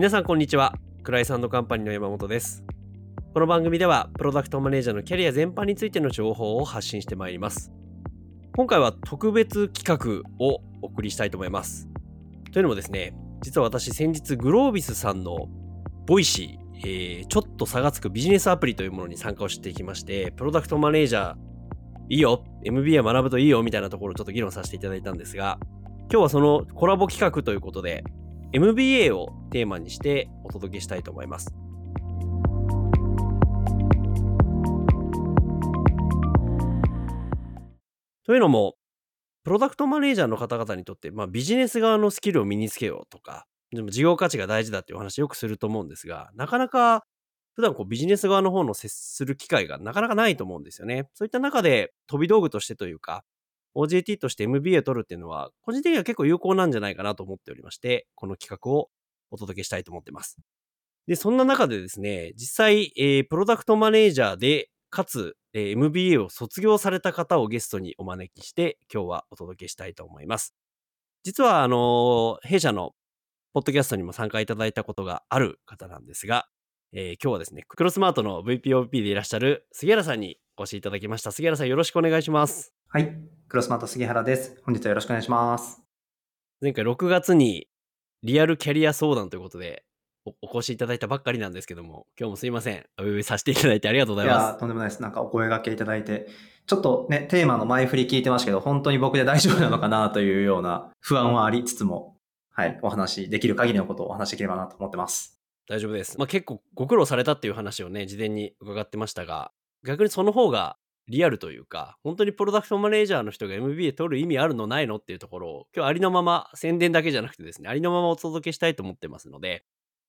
皆さんこんにちは。クライサンドカンパニーの山本です。この番組ではプロダクトマネージャーのキャリア全般についての情報を発信してまいります。今回は特別企画をお送りしたいと思います。というのもですね実は私先日グロービスさんの Voicy、えー、ちょっと差がつくビジネスアプリというものに参加をしていきましてプロダクトマネージャーいいよ MBA 学ぶといいよみたいなところをちょっと議論させていただいたんですが今日はそのコラボ企画ということで MBA をテーマにしてお届けしたいと思います。というのも、プロダクトマネージャーの方々にとって、まあ、ビジネス側のスキルを身につけようとか、でも事業価値が大事だっていう話よくすると思うんですが、なかなか普段こうビジネス側の方の接する機会がなかなかないと思うんですよね。そういった中で飛び道具としてというか、OJT として MBA 取るっていうのは、個人的には結構有効なんじゃないかなと思っておりまして、この企画をお届けしたいと思ってます。で、そんな中でですね、実際、えー、プロダクトマネージャーで、かつ、えー、MBA を卒業された方をゲストにお招きして、今日はお届けしたいと思います。実は、あのー、弊社のポッドキャストにも参加いただいたことがある方なんですが、えー、今日はですね、クロスマートの VPOP でいらっしゃる杉原さんにお越しいただきました。杉原さんよろしくお願いします。はい。クロスマート杉原です。本日はよろしくお願いします。前回6月にリアルキャリア相談ということでお越しいただいたばっかりなんですけども、今日もすいません。お呼びさせていただいてありがとうございます。いや、とんでもないです。なんかお声掛けいただいて、ちょっとね、テーマの前振り聞いてましたけど、本当に僕で大丈夫なのかなというような不安はありつつも、はい、お話できる限りのことをお話しできればなと思ってます。大丈夫です。まあ、結構ご苦労されたっていう話をね、事前に伺ってましたが、逆にその方がリアルというか、本当にプロダクトマネージャーの人が MBA 取る意味あるのないのっていうところを、今日ありのまま宣伝だけじゃなくてですね、ありのままお届けしたいと思ってますので、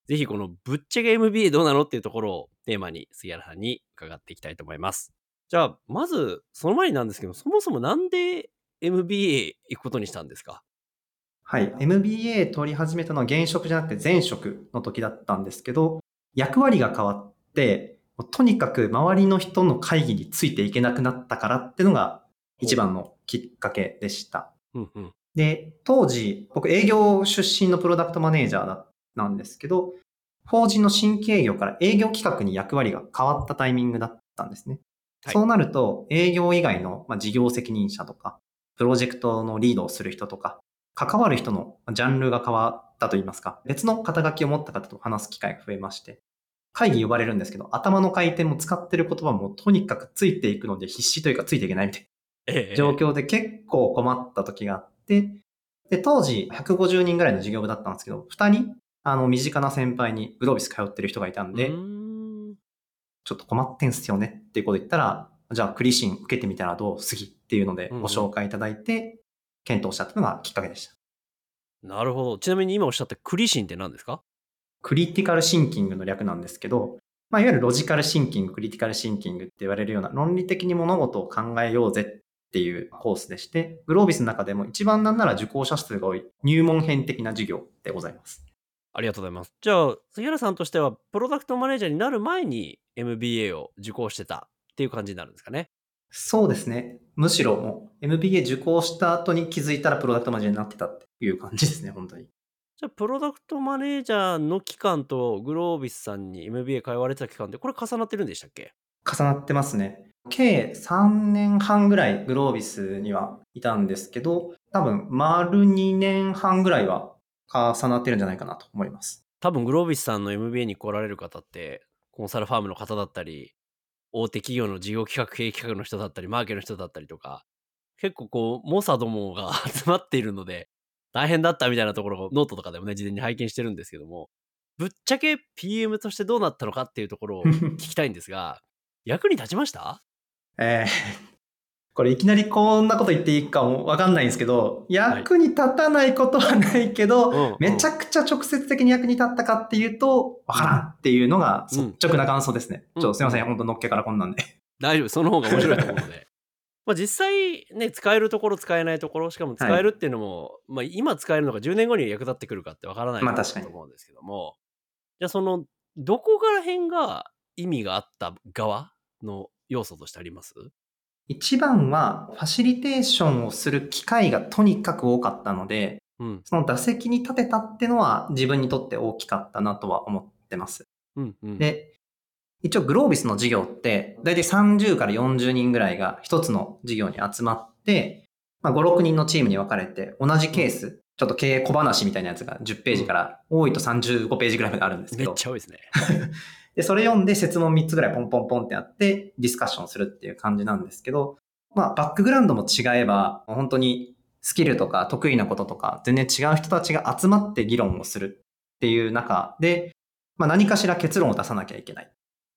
ぜひこのぶっちゃけ MBA どうなのっていうところをテーマに杉原さんに伺っていきたいと思います。じゃあ、まず、その前になんですけど、そもそもなんで MBA 行くことにしたんですか？はい。MBA 取り始めたのは現職じゃなくて前職の時だったんですけど、役割が変わって、とにかく周りの人の会議についていけなくなったからっていうのが一番のきっかけでした。うんうん、で、当時、僕営業出身のプロダクトマネージャーなんですけど、法人の新規営業から営業企画に役割が変わったタイミングだったんですね。はい、そうなると、営業以外の事業責任者とか、プロジェクトのリードをする人とか、関わる人のジャンルが変わったといいますか、別の肩書きを持った方と話す機会が増えまして、会議呼ばれるんですけど、頭の回転も使ってる言葉もとにかくついていくので必死というかついていけないみたいな。状況で結構困った時があって、で、当時150人ぐらいの事業部だったんですけど、2人、あの、身近な先輩にグロービス通ってる人がいたんで、ん。ちょっと困ってんすよねっていうこと言ったら、じゃあクリシン受けてみたらどう？すぎっていうのでご紹介いただいて、検討したっていうのがきっかけでした。なるほど。ちなみに今おっしゃったクリシンって何ですか？クリティカルシンキングの略なんですけど、まあ、いわゆるロジカルシンキング、クリティカルシンキングって言われるような論理的に物事を考えようぜっていうコースでして、グロービスの中でも一番なんなら受講者数が多い入門編的な授業でございます。ありがとうございます。じゃあ、杉原さんとしては、プロダクトマネージャーになる前に MBA を受講してたっていう感じになるんですかね？そうですね。むしろもう MBA 受講した後に気づいたらプロダクトマネージャーになってたっていう感じですね、本当に。じゃあ、プロダクトマネージャーの期間とグロービスさんに MBA 通われてた期間って、これ重なってるんでしたっけ？重なってますね。計3年半ぐらいグロービスにはいたんですけど、多分丸2年半ぐらいは重なってるんじゃないかなと思います。多分グロービスさんの MBA に来られる方って、コンサルファームの方だったり、大手企業の事業企画、経営企画の人だったり、マーケの人だったりとか、結構こう、猛者どもが 集まっているので、大変だったみたいなところをノートとかでもね、事前に拝見してるんですけども、ぶっちゃけ PM としてどうなったのかっていうところを 聞きたいんですが、役に立ちました？えー、これいきなりこんなこと言っていいかもわかんないんですけど、役に立たないことはないけど、はい、めちゃくちゃ直接的に役に立ったかっていうと、わからんっていうのが率直な感想ですね。うん、ちょっとすいません、本当のっけからこんなんで。大丈夫、その方が面白いと思うので。まあ、実際ね、使えるところ、使えないところ、しかも使えるっていうのも、はい、まあ、今使えるのが10年後に役立ってくるかってわからないと思うんですけども、じゃあその、どこから辺が意味があった側の要素としてあります？一番は、ファシリテーションをする機会がとにかく多かったので、うん。その打席に立てたっていうのは自分にとって大きかったなとは思ってます。うん。うん。で、一応グロービスの事業って、だいたい30から40人ぐらいが一つの事業に集まって、まあ、5、6人のチームに分かれて、同じケース、ちょっと経営小話みたいなやつが10ページから多いと35ページぐらいまであるんですけめっど、ちゃ多いですね。で、それ読んで設問3つぐらいポンポンポンってやって、ディスカッションするっていう感じなんですけど、まあ、バックグラウンドも違えば、本当にスキルとか得意なこととか、全然違う人たちが集まって議論をするっていう中で、まあ、何かしら結論を出さなきゃいけない。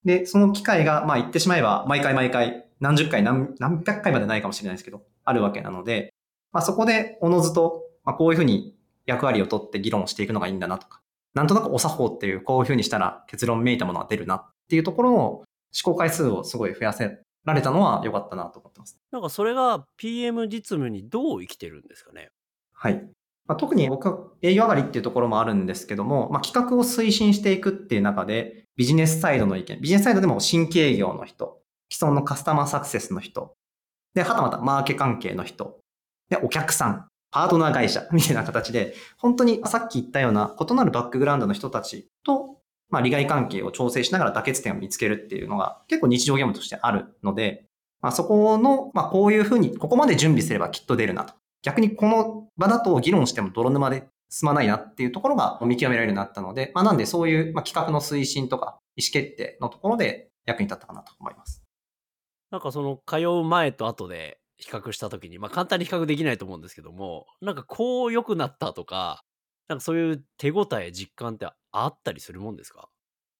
で、その機会が、まあ、言ってしまえば、毎回毎回、何十回、何、何百回までないかもしれないですけど、あるわけなので、まあ、そこで、おのずと、まあ、こういうふうに役割を取って議論していくのがいいんだなとか、なんとなくお作法っていう、こういうふうにしたら結論めいたものが出るなっていうところの思考回数をすごい増やせられたのは良かったなと思ってます。なんかそれが PM 実務にどう生きてるんですかね？はい。まあ、特に僕は営業上がりっていうところもあるんですけども、まあ、企画を推進していくっていう中で、ビジネスサイドの意見、ビジネスサイドでも新規営業の人、既存のカスタマーサクセスの人、で、はたまたマーケ関係の人、で、お客さん、パートナー会社。みたいな形で、本当にさっき言ったような異なるバックグラウンドの人たちと、まあ、利害関係を調整しながら妥結点を見つけるっていうのが結構日常業務としてあるので、まあ、そこの、まあ、こういうふうに、ここまで準備すればきっと出るなと。逆にこの場だと議論しても泥沼で進まないなっていうところが見極められるようになったので、まあ、なんでそういう、まあ、企画の推進とか意思決定のところで役に立ったかなと思います。なんかその通う前と後で比較したときに、まあ簡単に比較できないと思うんですけども、なんかこう良くなったとか、なんかそういう手応え、実感ってあったりするもんですか？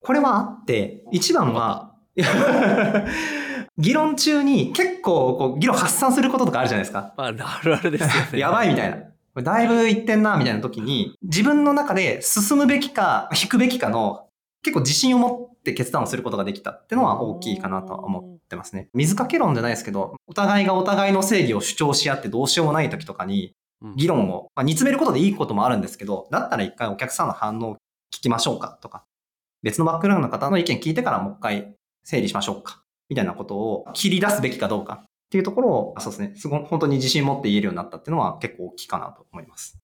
これはあって、一番は、議論中に結構こう議論発散することとかあるじゃないですか。まあ、あるあるですよね。やばいみたいな。これだいぶいってんな、みたいな時に、自分の中で進むべきか、引くべきかの、結構自信を持って決断をすることができたってのは大きいかなとは思ってますね。水かけ論じゃないですけど、お互いがお互いの正義を主張し合ってどうしようもない時とかに、うん議論を、まあ、煮詰めることでいいこともあるんですけど、だったら一回お客さんの反応を聞きましょうかとか、別のバックグラウンドの方の意見聞いてからもう一回整理しましょうか。みたいなことを切り出すべきかどうかっていうところを、そうですね、すごい本当に自信持って言えるようになったっていうのは結構大きいかなと思います。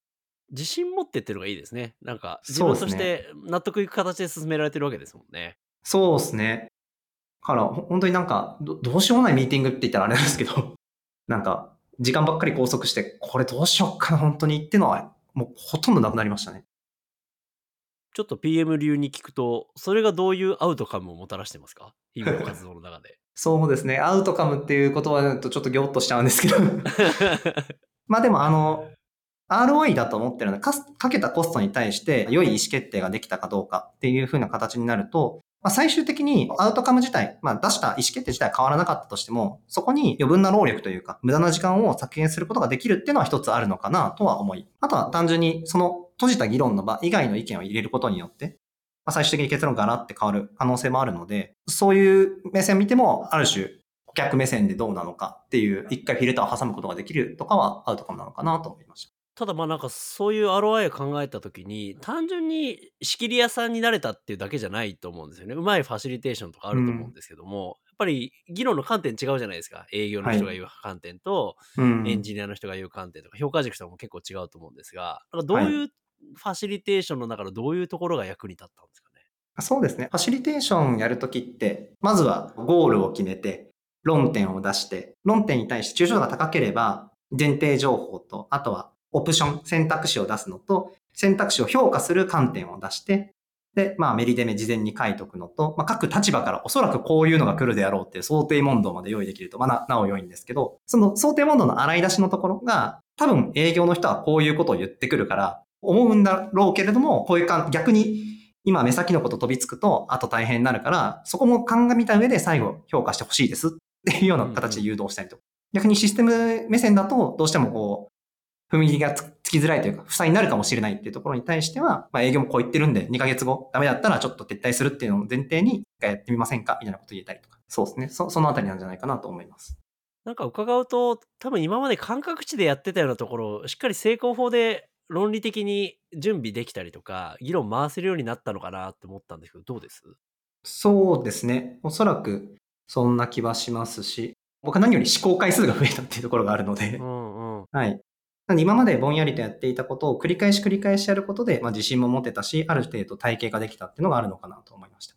自信持ってっていうのがいいですね。なんか自分として納得いく形で進められてるわけですもんね。そうですね。だから、ほ本当になんかど、どうしようもないミーティングって言ったらあれなんですけど、なんか、時間ばっかり拘束して、これどうしよっかな、本当にっていうのは、もうほとんどなくなりましたね。ちょっと PM 流に聞くと、それがどういうアウトカムをもたらしてますか？日々の活動の中で。そうですね。アウトカムっていう言葉だとちょっとギョッとしちゃうんですけど。まあでもあの、ROI だと思ってるので、かすかけたコストに対して良い意思決定ができたかどうかっていう風な形になると、まあ、最終的にアウトカム自体、まあ出した意思決定自体は変わらなかったとしても、そこに余分な労力というか、無駄な時間を削減することができるっていうのは一つあるのかなとは思い。あとは単純にその閉じた議論の場以外の意見を入れることによって、まあ、最終的に結論がガラって変わる可能性もあるので、そういう目線見ても、ある種、顧客目線でどうなのかっていう、一回フィルターを挟むことができるとかはアウトカムなのかなと思いました。ただまあなんかそういう ROI を考えた時に単純に仕切り屋さんになれたっていうだけじゃないと思うんですよね。うまいファシリテーションとかあると思うんですけども、やっぱり議論の観点違うじゃないですか。営業の人が言う観点と、うんエンジニアの人が言う観点とか、評価軸とかも結構違うと思うんですが、なんかどういうファシリテーションの中のどういうところが役に立ったんですかね？そうですね。ファシリテーションやるときって、まずはゴールを決めて、論点を出して、論点に対して抽象度が高ければ、前提情報と、あとはオプション、選択肢を出すのと、選択肢を評価する観点を出して、で、まあ、メリデメ事前に書いとくのと、まあ、各立場からおそらくこういうのが来るであろうっていう想定問答まで用意できると、まあ、な、なお良いんですけど、その想定問答の洗い出しのところが、多分営業の人はこういうことを言ってくるから、思うんだろうけれども、こういうか、逆に、今目先のこと飛びつくと、後大変になるから、そこも鑑みた上で最後評価してほしいですっていうような形で誘導したりとか。逆にシステム目線だと、どうしてもこう、踏み切りがつつきづらいというか、負債になるかもしれないっていうところに対しては、まあ営業もこう言ってるんで、2ヶ月後、ダメだったらちょっと撤退するっていうのを前提に、一回やってみませんか？みたいなことを言えたりとか。そうですね。そそのあたりなんじゃないかなと思います。なんか伺うと、多分今まで感覚値でやってたようなところを、しっかり成功法で論理的に準備できたりとか、議論回せるようになったのかなって思ったんですけど、どうです？そうですね。おそらくそんな気はしますし、僕は何より試行回数が増えたっていうところがあるので、うんうん。はい。なんで今までぼんやりとやっていたことを繰り返し繰り返しやることで、まあ、自信も持てたし、ある程度体系化できたっていうのがあるのかなと思いました。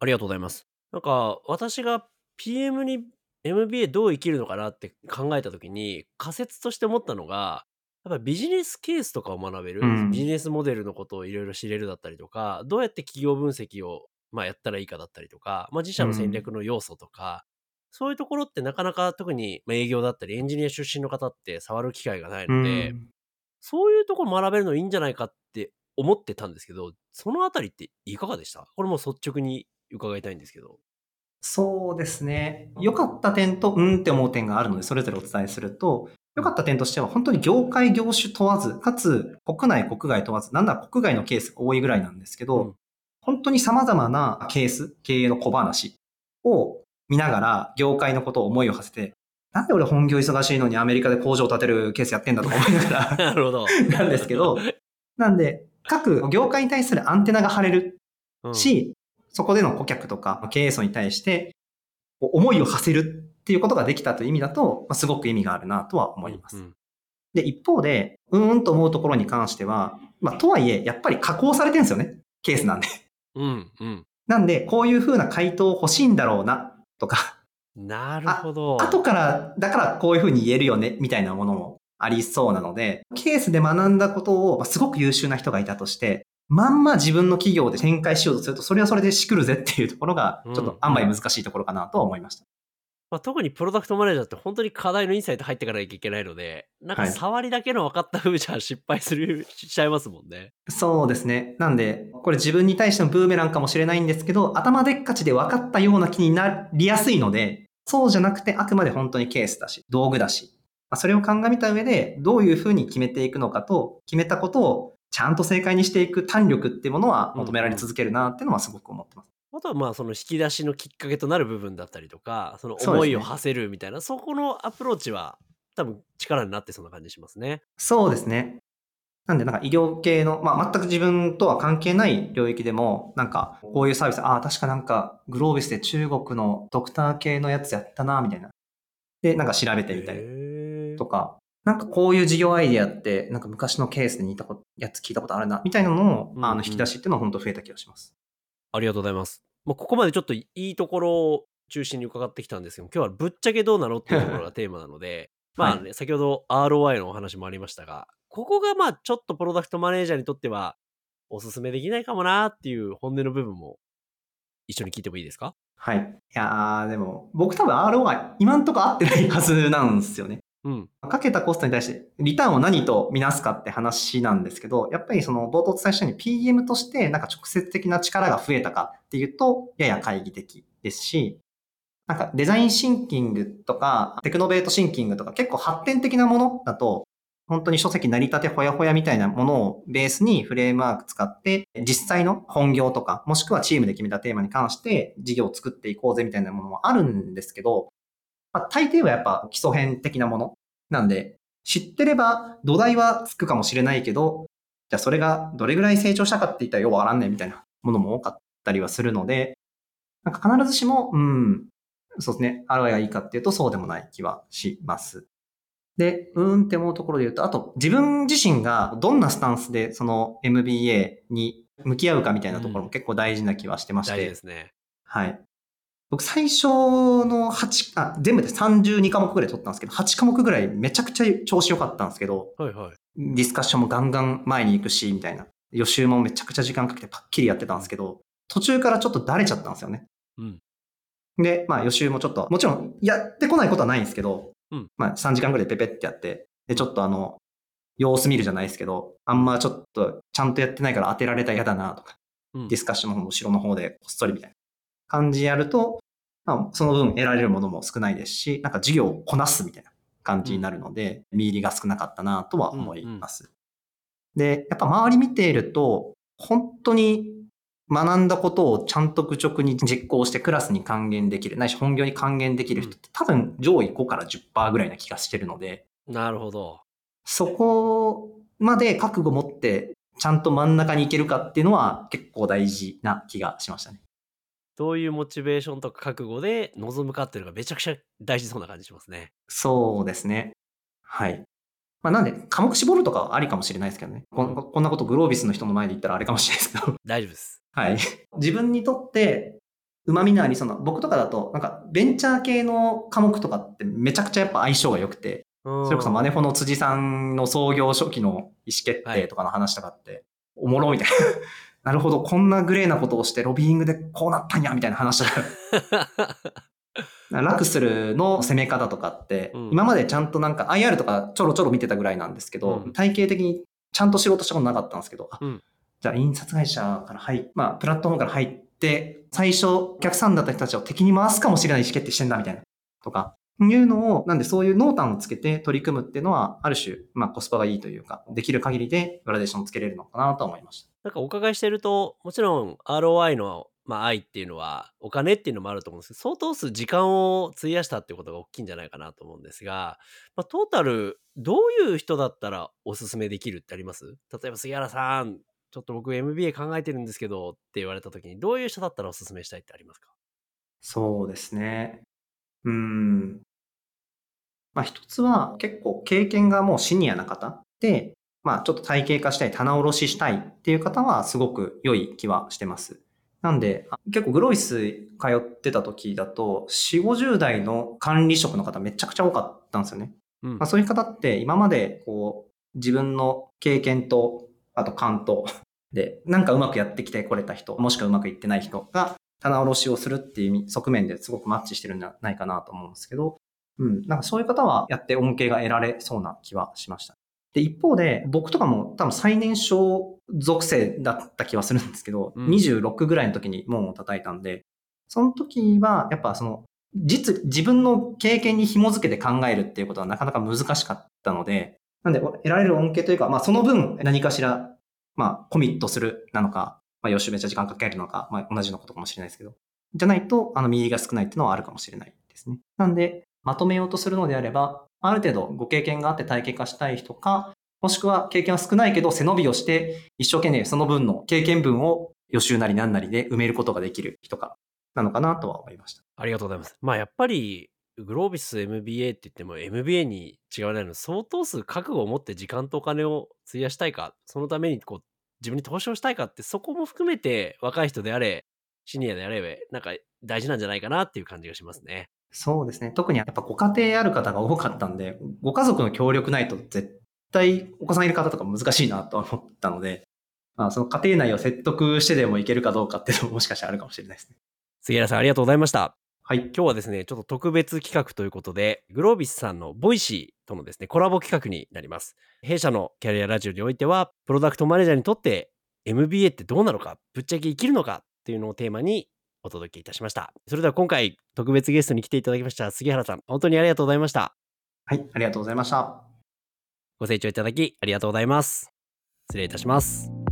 ありがとうございます。なんか、私が PM に MBA どう生きるのかなって考えたときに、仮説として思ったのが、やっぱりビジネスケースとかを学べる、うん。ビジネスモデルのことをいろいろ知れるだったりとか、どうやって企業分析を、まあ、やったらいいかだったりとか、まあ、自社の戦略の要素とか、そういうところってなかなか特にまあ営業だったりエンジニア出身の方って触る機会がないので、うん。そういうところ学べるのいいんじゃないかって思ってたんですけど、そのあたりっていかがでした？これも率直に伺いたいんですけど。そうですね。良かった点と、うんって思う点があるので、それぞれお伝えすると、良かった点としては、本当に業界業種問わず、かつ国内国外問わず、なんだら国外のケースが多いぐらいなんですけど、うん本当に様々なケース、経営の小話を見ながら、業界のことを思いを馳せて、なんで俺本業忙しいのにアメリカで工場を建てるケースやってんだとか思いながら、なるほど。なんですけど、なんで、各業界に対するアンテナが張れるうん、し、そこでの顧客とか経営層に対して、思いを馳せるっていうことができたという意味だと、まあ、すごく意味があるなとは思います。うんで、一方で、うーんと思うところに関しては、まあ、とはいえ、やっぱり加工されてるんですよね。ケースなんで。うん、うん。なんで、こういう風な回答欲しいんだろうな、とか、なるほど。後から、だからこういう風に言えるよね、みたいなものもありそうなので、ケースで学んだことを、まあすごく優秀な人がいたとして、まんま自分の企業で展開しようとすると、それはそれでしくるぜっていうところが、ちょっとあんまり難しいところかなとは思いました。まあ、特にプロダクトマネージャーって本当に課題のインサイト入ってからなきゃいけないので、なんかはい触りだけの分かった風じゃ失敗する、しちゃいますもんね。そうですね。なんで、これ自分に対してのブーメランかもしれないんですけど、頭でっかちで分かったような気になりやすいので、そうじゃなくてあくまで本当にケースだし、道具だし、まあそれを鑑みた上で、どういうふうに決めていくのかと、決めたことをちゃんと正解にしていく胆力っていうものは求められ続けるなっていうのはすごく思ってます。あとはまあその引き出しのきっかけとなる部分だったりとか、その思いを馳せるみたいな、そこのアプローチは多分力になってそうな感じしますね。そうですね。なんで、なんか医療系の、まあ、全く自分とは関係ない領域でも、なんか、こういうサービス、ああ、確かなんか、グロービスで中国のドクター系のやつやったな、みたいな。で、なんか調べてみたりとか、なんかこういう事業アイディアって、なんか昔のケースで似たやつ聞いたことあるな、みたいなのを、うんあの、引き出しっていうのは本当増えた気がします。ありがとうございます。まあ、ここまでちょっといいところを中心に伺ってきたんですけど、今日はぶっちゃけどうなのっていうところがテーマなので、まあね、先ほど ROI のお話もありましたが、ここがまあちょっとプロダクトマネージャーにとってはおすすめできないかもなっていう本音の部分も一緒に聞いてもいいですか？はい。いやー、でも、僕多分 ROI、今んとこ合ってないはずなんですよね。うん。かけたコストに対して、リターンを何とみなすかって話なんですけど、やっぱりその冒頭お伝えしたように PM としてなんか直接的な力が増えたかっていうと、やや懐疑的ですし、なんかデザインシンキングとか、テクノベートシンキングとか結構発展的なものだと、本当に書籍成り立てほやほやみたいなものをベースにフレームワーク使って、実際の本業とか、もしくはチームで決めたテーマに関して事業を作っていこうぜみたいなものもあるんですけど、まあ、大抵はやっぱ基礎編的なものなんで、知ってれば土台はつくかもしれないけど、じゃあそれがどれぐらい成長したかって言ったらよくわからんねんみたいなものも多かったりはするので、なんか必ずしも、うん、そうですね、ROI がいいかっていうとそうでもない気はします。で、うーんって思うところで言うと、あと自分自身がどんなスタンスでその MBA に向き合うかみたいなところも結構大事な気はしてまして、大事ですね。はい。僕最初の8、あ、全部で32科目ぐらい取ったんですけど、8科目ぐらいめちゃくちゃ調子良かったんですけど、はいはい。ディスカッションもガンガン前に行くし、みたいな。予習もめちゃくちゃ時間かけてパッキリやってたんですけど、途中からちょっとだれちゃったんですよね。うん。で、まあ予習もちょっと、もちろんやってこないことはないんですけど、うんまあ3時間ぐらいペペってやって、で、ちょっとあの、様子見るじゃないですけど、あんまちょっとちゃんとやってないから当てられたら嫌だなとか、うんディスカッションの方の後ろの方でこっそりみたいな感じやると、まあ、その分得られるものも少ないですし、なんか授業をこなすみたいな感じになるので、見入りが少なかったなとは思います。で、やっぱ周り見ていると、本当に学んだことをちゃんと愚直に実行してクラスに還元できる、ないし本業に還元できる人って多分上位5から10%ぐらいな気がしてるので、なるほど。そこまで覚悟持ってちゃんと真ん中に行けるかっていうのは結構大事な気がしましたね。どういうモチベーションとか覚悟で臨むかっていうのがめちゃくちゃ大事そうな感じしますね。そうですね。はい。まあなんで、科目絞るとかはありかもしれないですけどね。こんこんなことグロービスの人の前で言ったらあれかもしれないですけど。大丈夫です。はい。自分にとって、旨味のありそうな、僕とかだと、なんか、ベンチャー系の科目とかってめちゃくちゃやっぱ相性が良くて、それこそマネフォの辻さんの創業初期の意思決定とかの話とかって、おもろみたいな。なるほど、こんなグレーなことをしてロビーイングでこうなったんや、みたいな話とか。ラクスルの攻め方とかって、うん。今までちゃんとなんか IR とかちょろちょろ見てたぐらいなんですけど、うん。体系的にちゃんと仕事したことなかったんですけど、あうん。じゃあ印刷会社から入っ、まあプラットフォームから入って、最初お客さんだった人たちを敵に回すかもしれない意思決定してんだみたいな、とか、いうのを、なんでそういう濃淡をつけて取り組むっていうのは、ある種、まあコスパがいいというか、できる限りでグラデーションをつけれるのかなと思いました。なんかお伺いしてると、もちろん ROI の、まあ、愛っていうのは、お金っていうのもあると思うんですけど、相当数時間を費やしたっていうことが大きいんじゃないかなと思うんですが、まあ、トータル、どういう人だったらおすすめできるってあります？例えば杉原さん、ちょっと僕 MBA 考えてるんですけどって言われた時に、どういう人だったらおすすめしたいってありますか？そうですね。うーん。まあ一つは結構経験がもうシニアな方で、まあちょっと体系化したい、棚卸ししたいっていう方はすごく良い気はしてます。なんで、あ結構グロイス通ってた時だと、4、50代の管理職の方めちゃくちゃ多かったんですよね。うんまあ、そういう方って今までこう自分の経験とあと勘と でなんかうまくやってきてこれた人もしくはうまくいってない人が棚卸しをするっていう側面ですごくマッチしてるんじゃないかなと思うんですけど、うん、なんかそういう方はやって恩恵が得られそうな気はしました。で、一方で僕とかも多分最年少属性だった気はするんですけど、うん26ぐらいの時に門を叩いたんで、その時はやっぱその実、自分の経験に紐づけて考えるっていうことはなかなか難しかったので、なんで得られる恩恵というか、まあその分何かしら、まあコミットするなのか、まあ予習めっちゃ時間かけるのか、まあ同じようなことかもしれないですけど、じゃないと、あの、見入りが少ないっていうのはあるかもしれないですね。なんで、まとめようとするのであれば、ある程度ご経験があって体系化したい人か、もしくは経験は少ないけど背伸びをして、一生懸命その分の経験分を予習なりなんなりで埋めることができる人か、なのかなとは思いました。ありがとうございます。まあやっぱり、グロービス MBA って言っても MBA に違わないの相当数覚悟を持って時間とお金を費やしたいか、そのためにこう自分に投資をしたいかってそこも含めて若い人であれ、シニアであれ、なんか大事なんじゃないかなっていう感じがしますね。そうですね。特にやっぱご家庭ある方が多かったんで、ご家族の協力ないと絶対お子さんいる方とか難しいなとは思ったので、まあその家庭内を説得してでもいけるかどうかっていうのももしかしたらあるかもしれないですね。杉原さんありがとうございました。はい。今日はですね、ちょっと特別企画ということで、グロービスさんの Voicy とのですね、コラボ企画になります。弊社のキャリアラジオにおいては、プロダクトマネージャーにとって MBA ってどうなのか、ぶっちゃけ生きるのかっていうのをテーマにお届けいたしました。それでは今回特別ゲストに来ていただきました杉原さん、本当にありがとうございました。はい。ありがとうございました。ご清聴いただきありがとうございます。失礼いたします。